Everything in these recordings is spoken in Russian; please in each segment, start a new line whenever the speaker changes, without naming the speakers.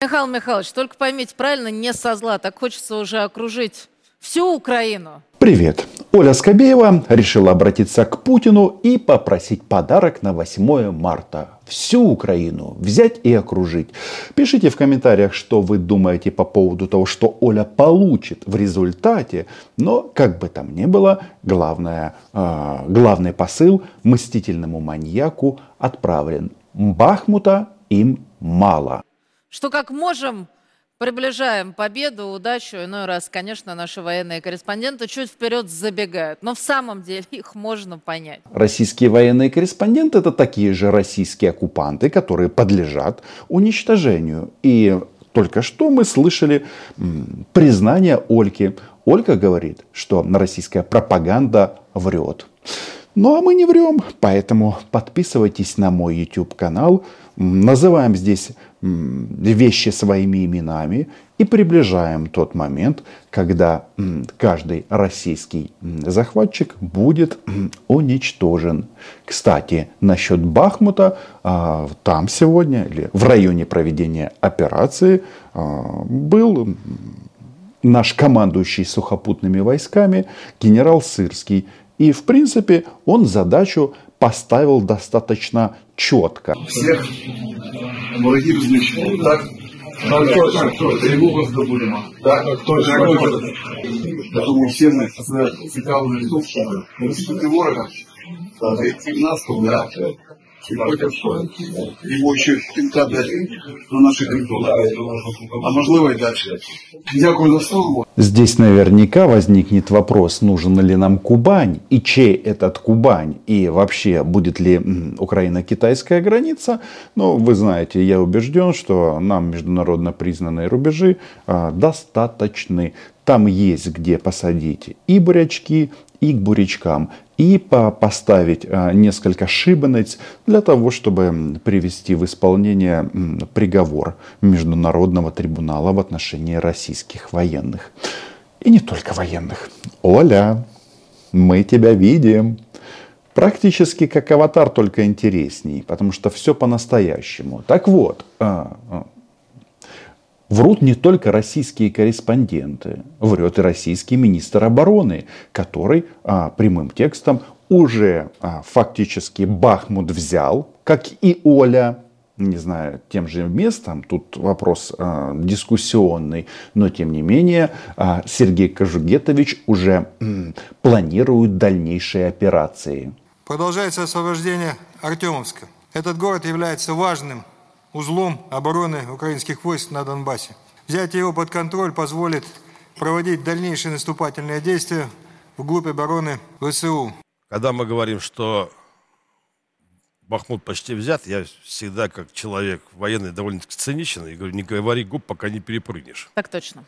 Михаил Михайлович, только поймите правильно, не со зла, так хочется уже окружить всю Украину.
Привет! Оля Скобеева решила обратиться к Путину и попросить подарок на 8 марта. Всю Украину взять и окружить. Пишите в комментариях, что вы думаете по поводу того, что Оля получит в результате. Но, как бы там ни было, главное, э, главный посыл мстительному маньяку отправлен. Бахмута им мало.
Что как можем, приближаем победу, удачу. Иной раз, конечно, наши военные корреспонденты чуть вперед забегают. Но в самом деле их можно понять.
Российские военные корреспонденты это такие же российские оккупанты, которые подлежат уничтожению. И только что мы слышали признание Ольки. Ольга говорит, что российская пропаганда врет. Ну а мы не врем, поэтому подписывайтесь на мой YouTube канал. Называем здесь вещи своими именами и приближаем тот момент, когда каждый российский захватчик будет уничтожен. Кстати, насчет Бахмута, а, там сегодня, или в районе проведения операции, а, был наш командующий сухопутными войсками генерал Сырский. И, в принципе, он задачу поставил достаточно четко.
Всех враги различные. Так? Так точно, тревогу здобудем. Так, точно. Я думаю, все мы тут, що розпити ворога, нас, да, его еще пинка дать на наших. А можливо и дальше. Дякую за слово.
Здесь наверняка возникнет вопрос, нужен ли нам Кубань и чей этот Кубань и вообще будет ли Украина-китайская граница. Но вы знаете, я убежден, что нам международно признанные рубежи а, достаточны. Там есть где посадить и бурячки, и к бурячкам, и поставить а, несколько шибениц для того, чтобы привести в исполнение приговор Международного трибунала в отношении российских военных. И не только военных. Оля, мы тебя видим. Практически как аватар, только интересней, потому что все по-настоящему. Так вот, а, а, Врут не только российские корреспонденты, врет и российский министр обороны, который а, прямым текстом уже а, фактически Бахмут взял, как и Оля, не знаю, тем же местом, тут вопрос а, дискуссионный, но тем не менее а, Сергей Кожугетович уже м, планирует дальнейшие операции.
Продолжается освобождение Артемовска. Этот город является важным узлом обороны украинских войск на Донбассе. Взять его под контроль позволит проводить дальнейшие наступательные действия вглубь обороны ВСУ.
Когда мы говорим, что Бахмут почти взят, я всегда, как человек военный, довольно-таки циничен, и говорю, не говори губ, пока не перепрыгнешь.
Так точно.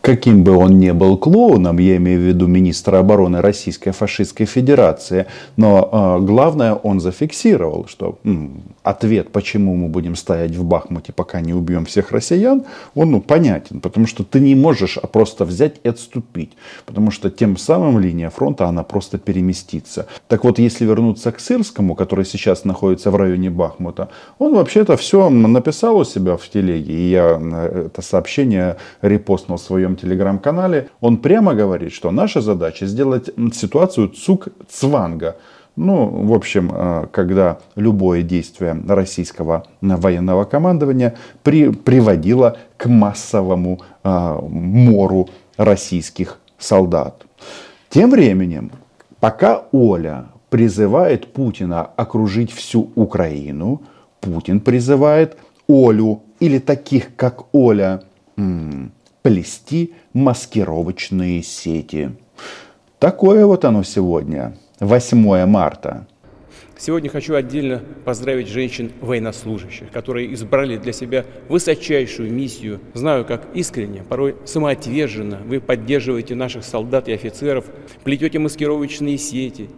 Каким бы он ни был клоуном, я имею в виду министра обороны Российской фашистской федерации, но э, главное он зафиксировал, что м, ответ, почему мы будем стоять в Бахмуте, пока не убьем всех россиян, он ну, понятен, потому что ты не можешь а просто взять и отступить, потому что тем самым линия фронта, она просто переместится. Так вот, если вернуться к Сырскому, который сейчас находится в районе Бахмута, он вообще-то все написал у себя в телеге, и я э, это сообщение репостнул в своем телеграм-канале, он прямо говорит, что наша задача сделать ситуацию цук-цванга. Ну, в общем, э, когда любое действие российского военного командования при, приводило к массовому э, мору российских солдат. Тем временем, пока Оля призывает Путина окружить всю Украину, Путин призывает Олю или таких, как Оля, плести маскировочные сети. Такое вот оно сегодня, 8 марта.
Сегодня хочу отдельно поздравить женщин-военнослужащих, которые избрали для себя высочайшую миссию. Знаю, как искренне, порой самоотверженно вы поддерживаете наших солдат и офицеров, плетете маскировочные сети,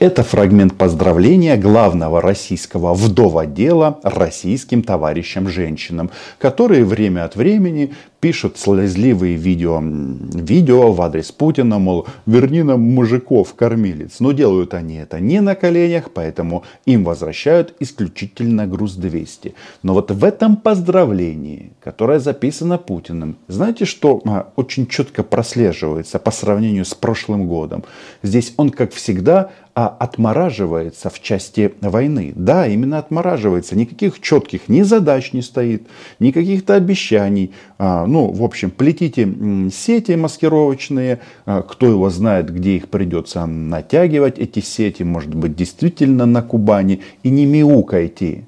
Это фрагмент поздравления главного российского вдоводела российским товарищам-женщинам, которые время от времени пишут слезливые видео, видео в адрес Путина, мол, верни нам мужиков, кормилец. Но делают они это не на коленях, поэтому им возвращают исключительно груз 200. Но вот в этом поздравлении, которое записано Путиным, знаете, что а, очень четко прослеживается по сравнению с прошлым годом? Здесь он, как всегда, отмораживается в части войны. Да, именно отмораживается. Никаких четких ни задач не стоит, ни каких-то обещаний. А, ну, в общем, плетите сети маскировочные. А, кто его знает, где их придется натягивать, эти сети. Может быть, действительно на Кубани. И не мяукайте.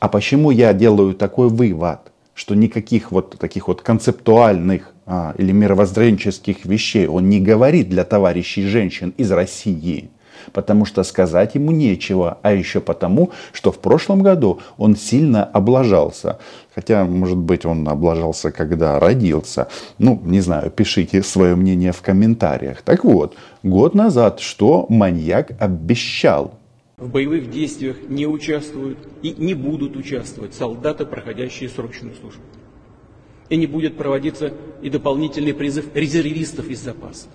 А почему я делаю такой вывод? Что никаких вот таких вот концептуальных а, или мировоззренческих вещей он не говорит для товарищей женщин из России потому что сказать ему нечего, а еще потому, что в прошлом году он сильно облажался. Хотя, может быть, он облажался, когда родился. Ну, не знаю, пишите свое мнение в комментариях. Так вот, год назад что маньяк обещал?
В боевых действиях не участвуют и не будут участвовать солдаты, проходящие срочную службу. И не будет проводиться и дополнительный призыв резервистов из запаса.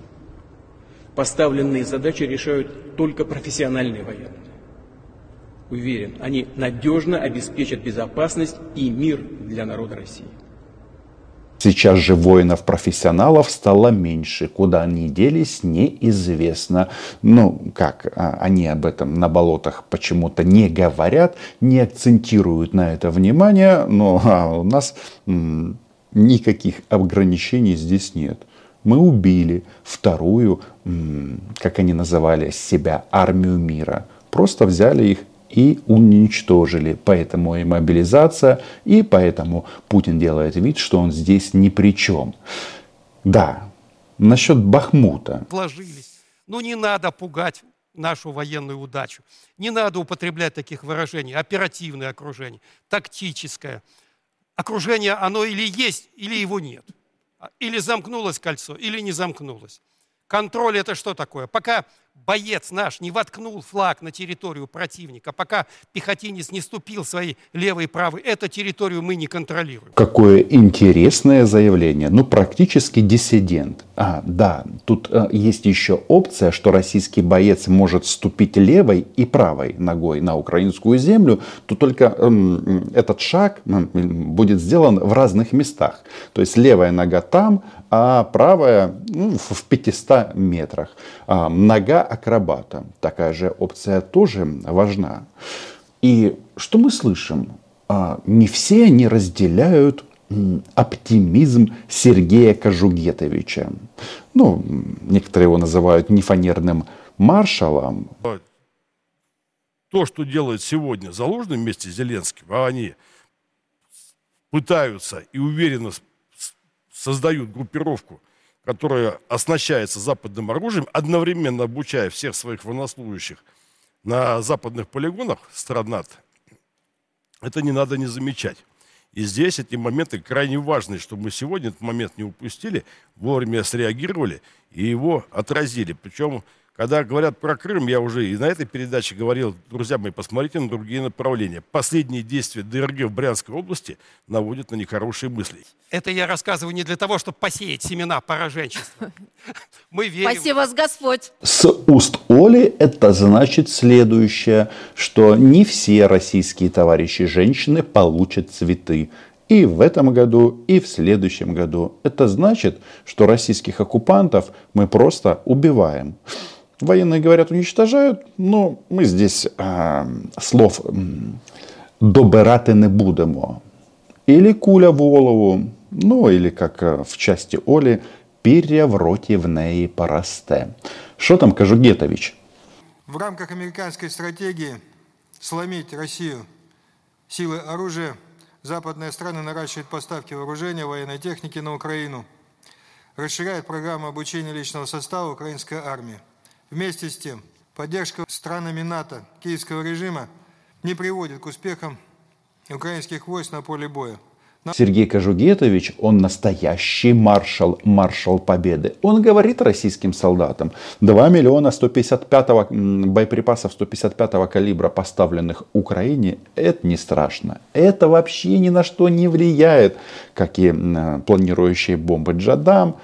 Поставленные задачи решают только профессиональные военные. Уверен, они надежно обеспечат безопасность и мир для народа России.
Сейчас же воинов-профессионалов стало меньше. Куда они делись, неизвестно. Ну, как, а, они об этом на болотах почему-то не говорят, не акцентируют на это внимание, но а у нас никаких ограничений здесь нет мы убили вторую, как они называли себя, армию мира. Просто взяли их и уничтожили. Поэтому и мобилизация, и поэтому Путин делает вид, что он здесь ни при чем. Да, насчет Бахмута.
Вложились. Ну не надо пугать нашу военную удачу. Не надо употреблять таких выражений. Оперативное окружение, тактическое. Окружение, оно или есть, или его нет. Или замкнулось кольцо, или не замкнулось. Контроль это что такое? Пока боец наш не воткнул флаг на территорию противника, пока пехотинец не ступил своей левой и правой, эту территорию мы не контролируем.
Какое интересное заявление. Ну, практически диссидент. А, да, тут э, есть еще опция, что российский боец может ступить левой и правой ногой на украинскую землю, то только э, этот шаг э, будет сделан в разных местах. То есть левая нога там, а правая ну, в 500 метрах. А, нога акробата. Такая же опция тоже важна. И что мы слышим? А, не все они разделяют оптимизм Сергея Кожугетовича. Ну, некоторые его называют нефанерным маршалом.
То, что делает сегодня Залужный вместе с Зеленским, а они пытаются и уверенно создают группировку, которая оснащается западным оружием, одновременно обучая всех своих военнослужащих на западных полигонах стран НАТО, это не надо не замечать. И здесь эти моменты крайне важны, чтобы мы сегодня этот момент не упустили, вовремя среагировали и его отразили. Причем когда говорят про Крым, я уже и на этой передаче говорил, друзья мои, посмотрите на другие направления. Последние действия ДРГ в Брянской области наводят на нехорошие мысли.
Это я рассказываю не для того, чтобы посеять семена пораженчества. Мы верим.
Спаси вас Господь.
С уст Оли это значит следующее, что не все российские товарищи женщины получат цветы. И в этом году, и в следующем году. Это значит, что российских оккупантов мы просто убиваем. Военные говорят, уничтожают, но мы здесь э, слов добирати не будемо. Или куля в голову, ну или как в части Олі, пір'я в роті в неї поросте. Що там Кажугетович?
В рамках американской стратегии сломить Россию силы оружия, западные страны наращивают поставки вооружения, военной техники на Украину, расширяют программу обучения личного состава украинской армии. Вместе с тем, поддержка странами НАТО киевского режима не приводит к успехам украинских войск на поле боя.
Сергей Кожугетович, он настоящий маршал, маршал победы. Он говорит российским солдатам, 2 миллиона 155 боеприпасов 155 калибра, поставленных Украине, это не страшно. Это вообще ни на что не влияет, как и планирующие бомбы Джадам,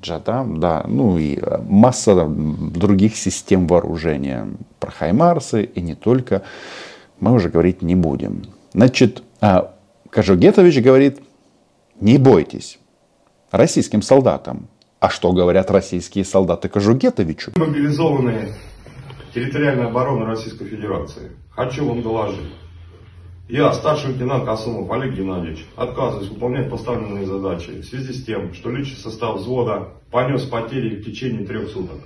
Джадам, да, ну и масса других систем вооружения, про Хаймарсы и не только, мы уже говорить не будем. Значит, а, Кожугетович говорит, не бойтесь, российским солдатам. А что говорят российские солдаты Кожугетовичу?
Мобилизованные территориальной обороны Российской Федерации. Хочу вам доложить. Я, старший лейтенант Касумов Олег Геннадьевич, отказываюсь выполнять поставленные задачи в связи с тем, что личный состав взвода понес потери в течение трех суток.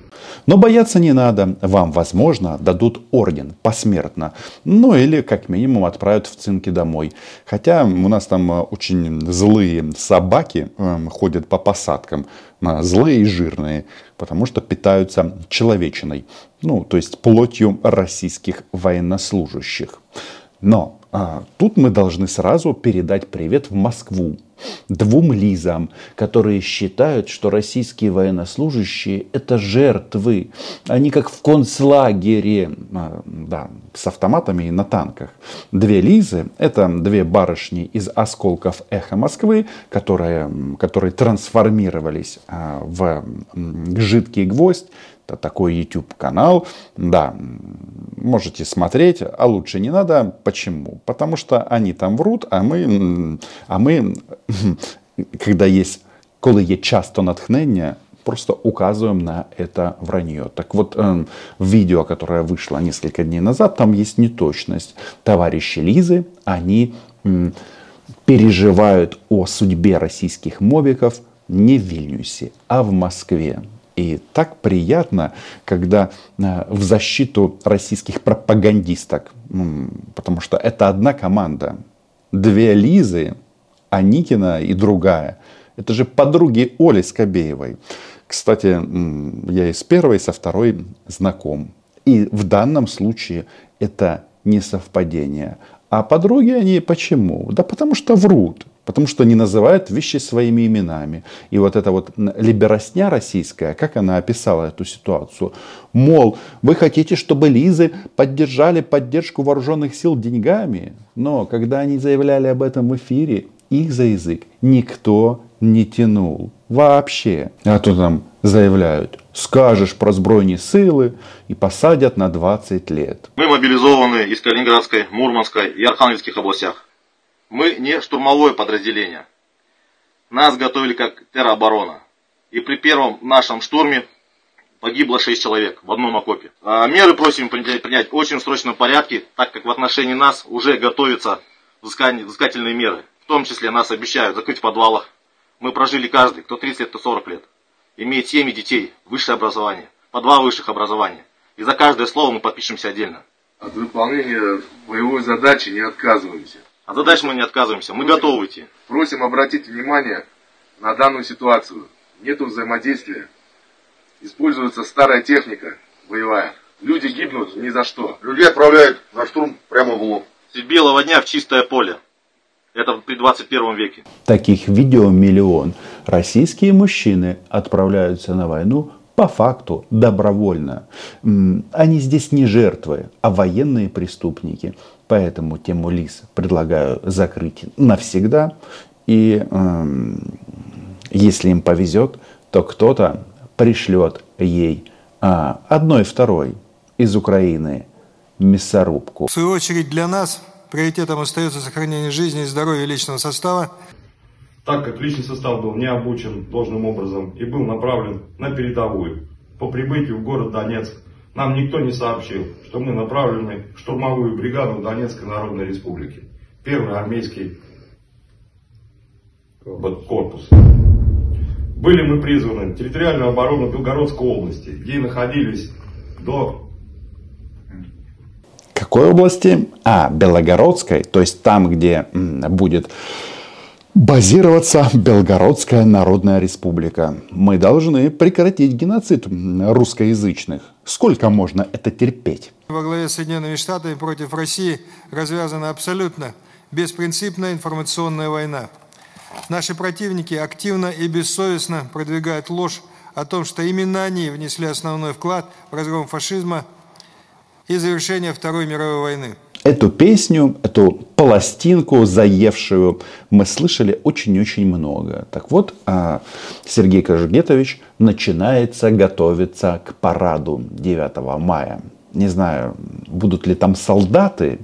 Но бояться не надо. Вам, возможно, дадут орден посмертно. Ну или, как минимум, отправят в цинки домой. Хотя у нас там э, очень злые собаки э, ходят по посадкам. Э, злые и жирные. Потому что питаются человечиной. Ну, то есть плотью российских военнослужащих. Но а, тут мы должны сразу передать привет в Москву двум Лизам, которые считают, что российские военнослужащие это жертвы. Они как в концлагере, а, да, с автоматами и на танках. Две Лизы, это две барышни из осколков эхо Москвы, которые, которые трансформировались а, в жидкий гвоздь такой YouTube канал. Да, можете смотреть, а лучше не надо. Почему? Потому что они там врут, а мы, а мы когда есть, коли є часто натхнення, просто указываем на это вранье. Так вот, в видео, которое вышло несколько дней назад, там есть неточность. Товарищи Лизы, они переживают о судьбе российских мобиков не в Вильнюсе, а в Москве. И так приятно, когда э, в защиту российских пропагандисток, потому что это одна команда, две Лизы, Аникина и другая, это же подруги Оли Скобеевой. Кстати, я и с первой, и со второй знаком. И в данном случае это не совпадение. А подруги они почему? Да потому что врут. Потому что не называют вещи своими именами. И вот эта вот либеросня российская, как она описала эту ситуацию? Мол, вы хотите, чтобы Лизы поддержали поддержку вооруженных сил деньгами? Но когда они заявляли об этом в эфире, их за язык никто не тянул. Вообще. А то там заявляют, скажешь про збройні силы и посадят на 20 лет.
Мы мобилизованы из Калининградской, Мурманской и Архангельских областях. Мы не штурмовое подразделение. Нас готовили как террооборона. И при первом нашем штурме погибло 6 человек в одном окопе. А меры просим принять, принять в очень срочном порядке, так как в отношении нас уже готовятся взыскательные меры. В том числе нас обещают закрыть в подвалах. Мы прожили каждый, кто 30 лет, кто 40 лет. Имеет семьи детей, высшее образование, по два высших образования. И за каждое слово мы подпишемся отдельно.
От выполнения боевой задачи не отказываемся.
А задачи мы не отказываемся, мы готовы идти.
Просим обратить внимание на данную ситуацию. Нету взаимодействия. Используется старая техника боевая. Люди гибнут ни за что.
Людей отправляют на штурм прямо в лоб. С белого дня в чистое поле. Это при 21 веке.
Таких видео миллион. Российские мужчины отправляются на войну по факту добровольно. Они здесь не жертвы, а военные преступники. Поэтому тему ЛИС предлагаю закрыть навсегда. И э, если им повезет, то кто-то пришлет ей э, одной второй из Украины мясорубку.
В свою очередь для нас приоритетом остается сохранение жизни и здоровья личного состава.
Так как личный состав был не обучен должным образом и был направлен на передовую. По прибытию в город Донецк нам никто не сообщил, что мы направлены в штурмовую бригаду Донецкой Народной Республики. Первый армейский корпус. Были мы призваны в территориальную оборону Белгородской области, где находились до...
Какой области? А, Белогородской, то есть там, где будет базироваться Белгородская Народная Республика. Мы должны прекратить геноцид русскоязычных. Сколько можно это терпеть?
Во главе с Соединенными Штатами против России развязана абсолютно беспринципная информационная война. Наши противники активно и бессовестно продвигают ложь о том, что именно они внесли основной вклад в разгром фашизма и завершение Второй мировой войны.
Эту песню, эту пластинку заевшую мы слышали очень-очень много. Так вот, а, Сергей Кожугетович начинается готовиться к параду 9 мая. Не знаю, будут ли там солдаты,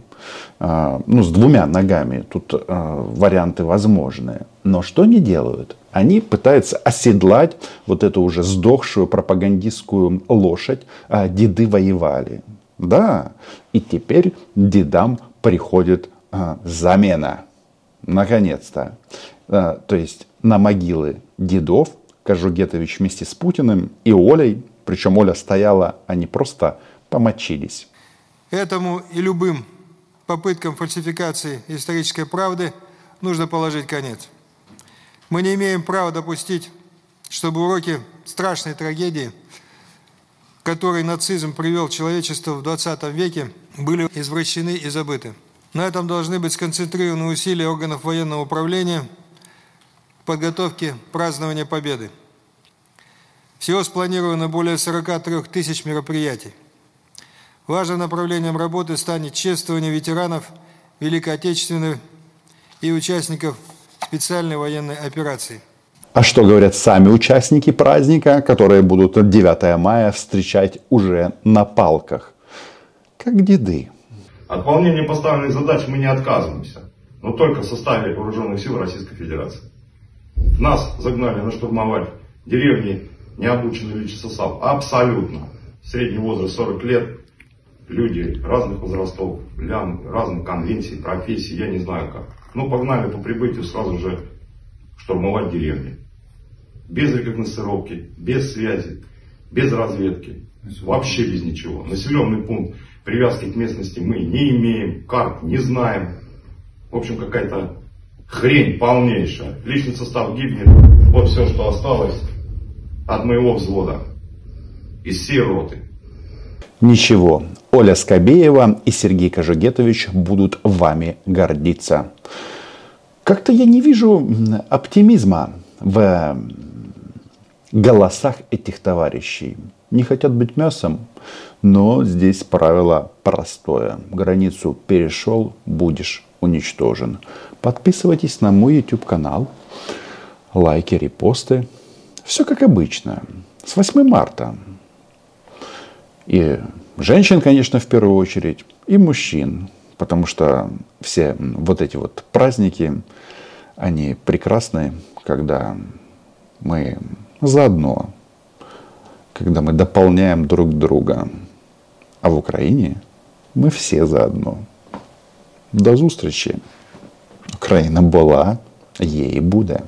а, ну, с двумя ногами. Тут а, варианты возможны. Но что они делают? Они пытаются оседлать вот эту уже сдохшую пропагандистскую лошадь. Деды воевали. Да, и теперь дедам приходит а, замена. Наконец-то. А, то есть на могилы дедов Кожугетович вместе с Путиным и Олей, причем Оля стояла, они просто помочились.
Этому и любым попыткам фальсификации исторической правды нужно положить конец. Мы не имеем права допустить, чтобы уроки страшной трагедии – который нацизм привел человечество в 20 веке, были извращены и забыты. На этом должны быть сконцентрированы усилия органов военного управления в подготовке празднования Победы. Всего спланировано более 43 тысяч мероприятий. Важным направлением работы станет чествование ветеранов Великой Отечественной и участников специальной военной операции –
а что говорят сами участники праздника, которые будут 9 мая встречать уже на палках? Как деды.
От выполнения поставленных задач мы не отказываемся, но только в составе вооруженных сил Российской Федерации. Нас загнали на штурмовать деревни необученный Вячеслав. Абсолютно. Средний возраст 40 лет. Люди разных возрастов, разных конвенций, профессий, я не знаю как. Ну, погнали по прибытию сразу же штурмовать деревни без рекогносцировки, без связи, без разведки, вообще без ничего. Населенный пункт привязки к местности мы не имеем, карт не знаем. В общем, какая-то хрень полнейшая. Личный состав гибнет. Вот все, что осталось от моего взвода. Из всей роты.
Ничего. Оля Скобеева и Сергей Кожугетович будут вами гордиться. Как-то я не вижу оптимизма в голосах этих товарищей. Не хотят быть мясом, но здесь правило простое. Границу перешел, будешь уничтожен. Подписывайтесь на мой YouTube канал. Лайки, репосты. Все как обычно. С 8 марта. И женщин, конечно, в первую очередь, и мужчин. Потому что все вот эти вот праздники, они прекрасны, когда мы заодно, когда мы дополняем друг друга. А в Україні ми всі заодно. До зустрічі. Україна була, є і буде.